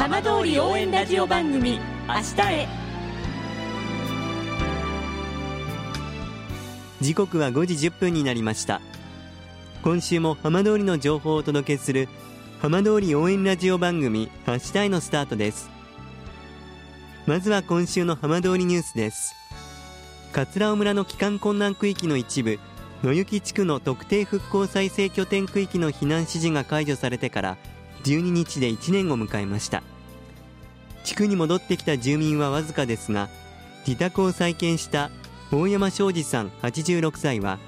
浜通り応援ラジオ番組明日へ。時刻は5時10分になりました。今週も浜通りの情報をお届けする浜通り応援ラジオ番組明日へのスタートです。まずは今週の浜通りニュースです。桂尾村の帰還困難区域の一部野行地区の特定復興再生拠点区域の避難指示が解除されてから12日で1年を迎えました。地区に戻ってきた住民はわずかですが自宅を再建した大山昌司さん86歳は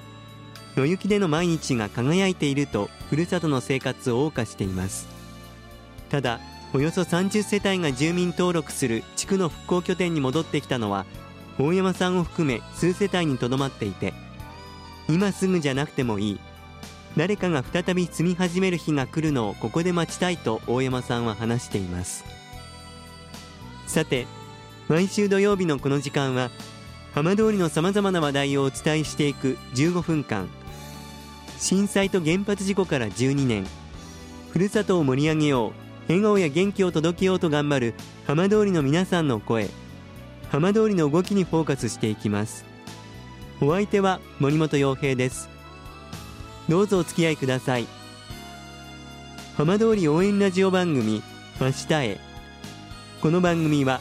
野行での毎日が輝いているとふるさとの生活を謳歌しています。ただおよそ30世帯が住民登録する地区の復興拠点に戻ってきたのは大山さんを含め数世帯にとどまっていて今すぐじゃなくてもいい。誰かが再び住み始める日が来るのをここで待ちたいと大山さんは話しています。さて毎週土曜日のこの時間は浜通りのさまざまな話題をお伝えしていく15分間。震災と原発事故から12年。ふるさとを盛り上げよう笑顔や元気を届けようと頑張る浜通りの皆さんの声。浜通りの動きにフォーカスしていきます。お相手は森本洋平です。どうぞお付き合いください。浜通り応援ラジオ番組明日へ。この番組は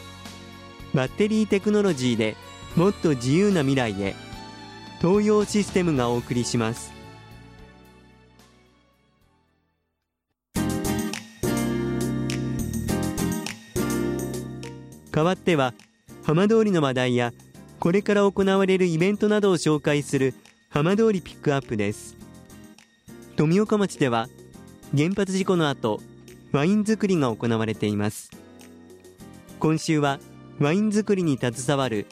バッテリーテクノロジーでもっと自由な未来へ。東洋システムがお送りします。代わっては浜通りの話題やこれから行われるイベントなどを紹介する浜通りピックアップです。富岡町では原発事故の後ワイン作りが行われています。今週はワイン作りに携わる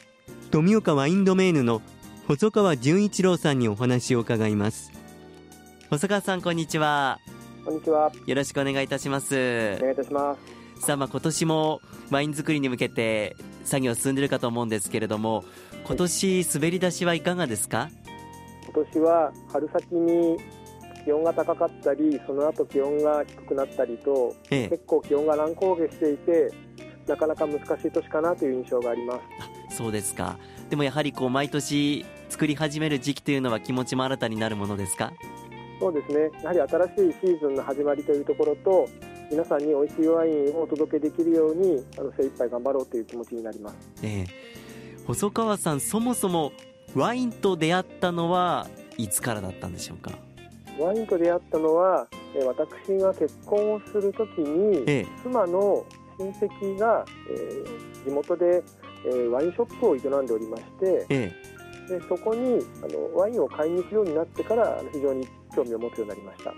富岡ワインドメーヌの細川純一郎さんにお話を伺います。細川さんこんにちは。こんにちは。よろしくお願いいたします。お願いいたします。さあまあ今年もワイン作りに向けて作業進んでるかと思うんですけれども今年滑り出しはいかがですか？今年は春先に気温が高かったり、その後気温が低くなったりと、ええ結構気温が乱高下していて、なかなか難しい年かなという印象があります。そうですかでもやはりこう毎年作り始める時期というのは気持ちも新たになるものですか？そうですね。やはり新しいシーズンの始まりというところと、皆さんに美味しいワインをお届けできるように、あの精一杯頑張ろうという気持ちになります。ええ細川さんそもそもワインと出会ったのはいつからだったんでしょうか？ワインと出会ったのは、えー私が結婚をするときに、ええ。妻の親戚が、えー地元で、えーワインショップを営んでおりましてえでそこにあのワインを買いに行くようになってから非常に興味を持つようになりました。え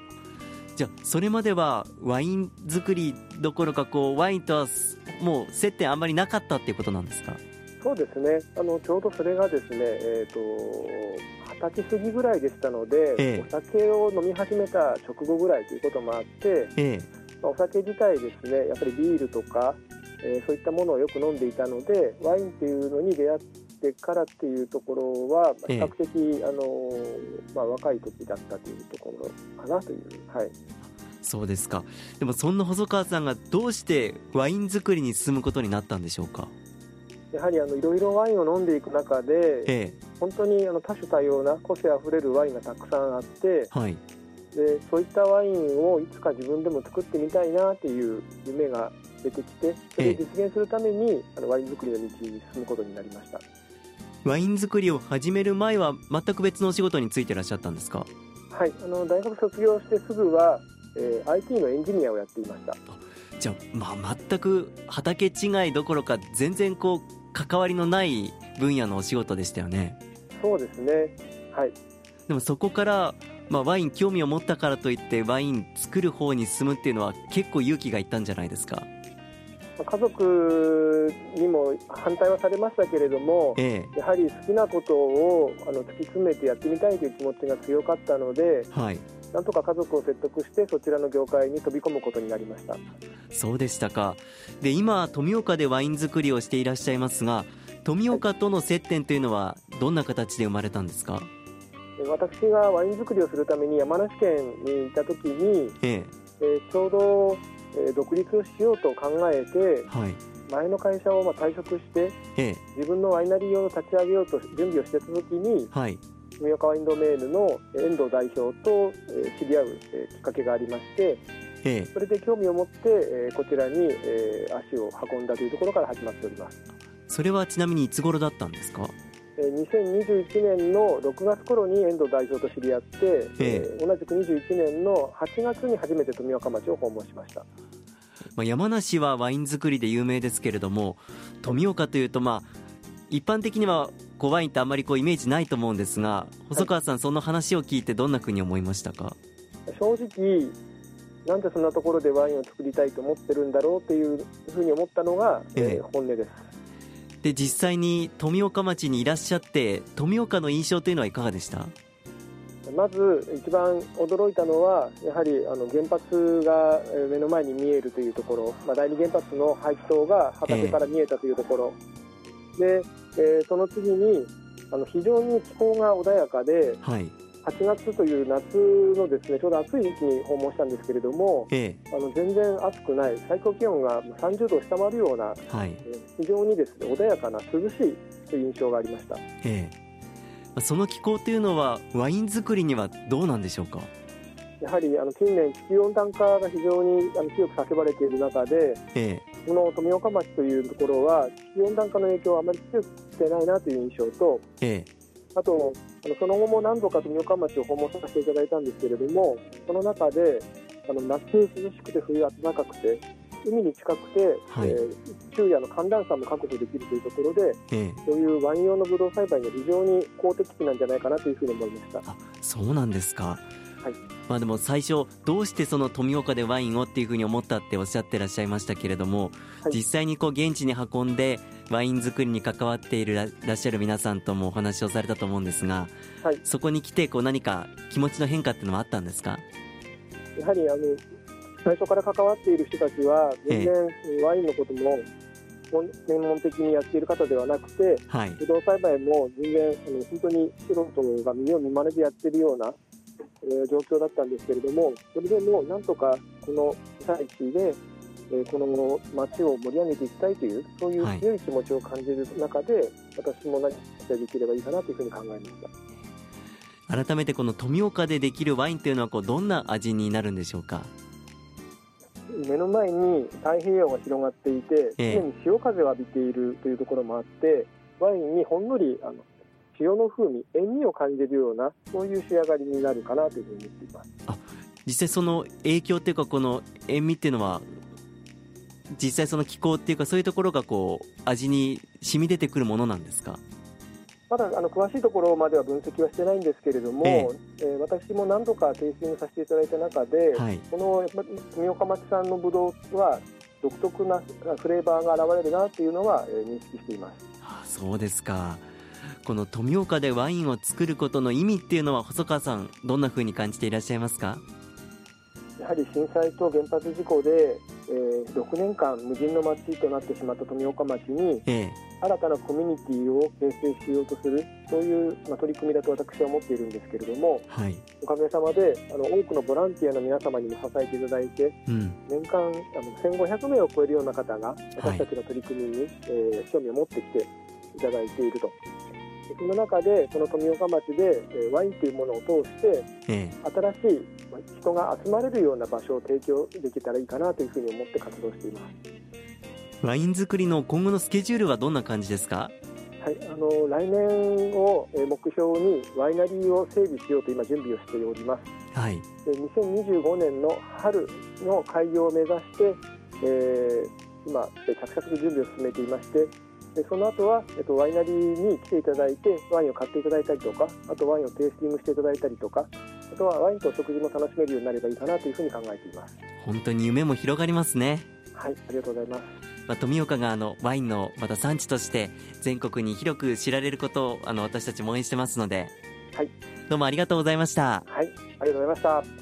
じゃあそれまではワイン作りどころかこうワインとはすもう接点あんまりなかったっていうことなんですか？そうですね。あのちょうどそれがですね、えー、と二十歳過ぎぐらいでしたので、ええ。お酒を飲み始めた直後ぐらいということもあって、えまあお酒自体ですねやっぱりビールとか、えーそういったものをよく飲んでいたのでワインっていうのに出会ってからっていうところは比較的、あのーまあ、若い時だったというところかなという、はい、そうですか。でもそんな細川さんがどうしてワイン作りに進むことになったんでしょうか？やはりあのいろいろワインを飲んでいく中でえ本当にあの多種多様な個性あふれるワインがたくさんあってえはい。でそういったワインをいつか自分でも作ってみたいなっていう夢が出てきてそれを実現するためにあのワイン作りの道に進むことになりました。ワイン作りを始める前は全く別のお仕事に就いてらっしゃったんですか？はい、あの大学卒業してすぐは、えー IT のエンジニアをやっていました。じゃあ、まあ、全く畑違いどころか全然こう関わりのない分野のお仕事でしたよねそうですね。はい。でもそこから、まあ、ワイン興味を持ったからといってワイン作る方に進むっていうのは結構勇気がいったんじゃないですか？まあ家族にも反対はされましたけれども、えやはり好きなことをあの突き詰めてやってみたいという気持ちが強かったので、えはいなんとか家族を説得してそちらの業界に飛び込むことになりました。そうでしたか。で今富岡でワイン作りをしていらっしゃいますが富岡との接点というのはどんな形で生まれたんですか？で私がワイン作りをするために山梨県にいた時に、え。えーちょうどえー独立をしようと考えてはい。前の会社をまあ退職してええ。自分のワイナリーを立ち上げようと準備をしてた時にはい富岡ワインドメールの遠藤代表とえー知り合うえーきっかけがありましてええ。それで興味を持ってえーこちらにえー足を運んだというところから始まっております。それはちなみにいつ頃だったんですか？えー2021年の6月頃に遠藤代表と知り合って、ええ。ー同じく21年の8月に初めて富岡町を訪問しました。まあ、山梨はワイン作りで有名ですけれども富岡というとまあ一般的にはこうワインってあんまりこうイメージないと思うんですが細川さん、その話を聞いてどんなふうに思いましたか？正直なんでそんなところでワインを作りたいと思ってるんだろうっていうふうに思ったのが、ええ。えー本音です。で実際に富岡町にいらっしゃって富岡の印象というのはいかがでした？まず一番驚いたのはやはりあの原発がえー目の前に見えるというところ、まあ、第二原発の排気筒が畑から見えたというところ、で、えーその次にあの非常に気候が穏やかではい。8月という夏のですねちょうど暑い時期に訪問したんですけれどもえあの全然暑くない最高気温が30度を下回るような、えはい。えー非常にですね穏やかな涼しいという印象がありました。ええ。まあその気候というのはワイン作りにはどうなんでしょうか？やはりあの近年地球温暖化が非常にあの強く叫ばれている中でえこの富岡町というところは地球温暖化の影響はあまり強くしてないなという印象とええ。あとあのその後も何度か富岡町を訪問させていただいたんですけれどもその中であの夏涼しくて冬暖かくて海に近くて、はい。えー昼夜の寒暖差も確保できるというところでええ。そういうワイン用のブドウ栽培には非常に好適地なんじゃないかなというふうに思いました。あそうなんですか。はいまあでも最初どうしてその富岡でワインをっていうふうに思ったっておっしゃってらっしゃいましたけれども、はい。実際にこう現地に運んでワイン作りに関わっているららっしゃる皆さんともお話をされたと思うんですが、はい。そこに来てこう何か気持ちの変化っていうのはあったんですか？やはりあの最初から関わっている人たちは全然ワインのことも専門的にやっている方ではなくてはい。ブドウ栽培も全然あの本当に素人が見よう見まねでやってるような、えー状況だったんですけれどもそれでもなんとかこの被災地で、えーこの町を盛り上げていきたいというそういうはい。強い気持ちを感じる中で、私も何かできればいいかなというふうに考えました。改めてこの富岡でできるワインというのはこうどんな味になるんでしょうか？目の前に太平洋が広がっていて、ええ。常に潮風を浴びているというところもあって、ワインにほんのりあの塩の風味、塩味を感じるような、そういう仕上がりになるかなというふうに思っています。実際その影響っていうかこの塩味っていうのは実際その気候っていうかそういうところがこう味に染み出てくるものなんですか？まだあの詳しいところまでは分析はしてないんですけれども、ええー私も何度かテイスティングさせていただいた中で、はいこのやっぱ富岡町産のブドウは独特なフレーバーが現れるなというのは、えー認識しています。ああそうですかこの富岡でワインを作ることの意味っていうのは細川さんどんな風に感じていらっしゃいますか？やはり震災と原発事故で、えー6年間無人の町となってしまった富岡町にええ。新たなコミュニティを形成しようとするそういう、まあ、取り組みだと私は思っているんですけれどもはい。おかげさまであの多くのボランティアの皆様にも支えていただいてうん。年間あの1500名を超えるような方が私たちの取り組みに、えー興味を持ってきていただいていると。でその中で、この富岡町で、えーワインというものを通して、ええ新しいまあ人が集まれるような場所を提供できたらいいかなというふうに思って活動しています。ワイン作りの今後のスケジュールはどんな感じですか？はい、あの来年をえー目標にワイナリーを整備しようと今準備をしております。はいで2025年の春の開業を目指して、えー今えー着々と準備を進めていましてでその後は、えっと、ワイナリーに来ていただいてワインを買っていただいたりとかあとワインをテイスティングしていただいたりとかあとはワインと食事も楽しめるようになればいいかなというふうに考えています。本当に夢も広がりますね。はいありがとうございます。まあ、富岡があのワインのまた産地として全国に広く知られることをあの私たちも応援してますので、はい、どうもありがとうございました。はいありがとうございました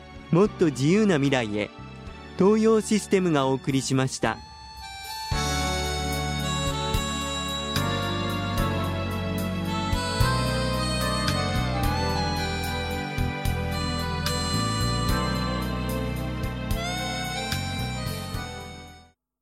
もっと自由な未来へ東洋システムがお送りしました。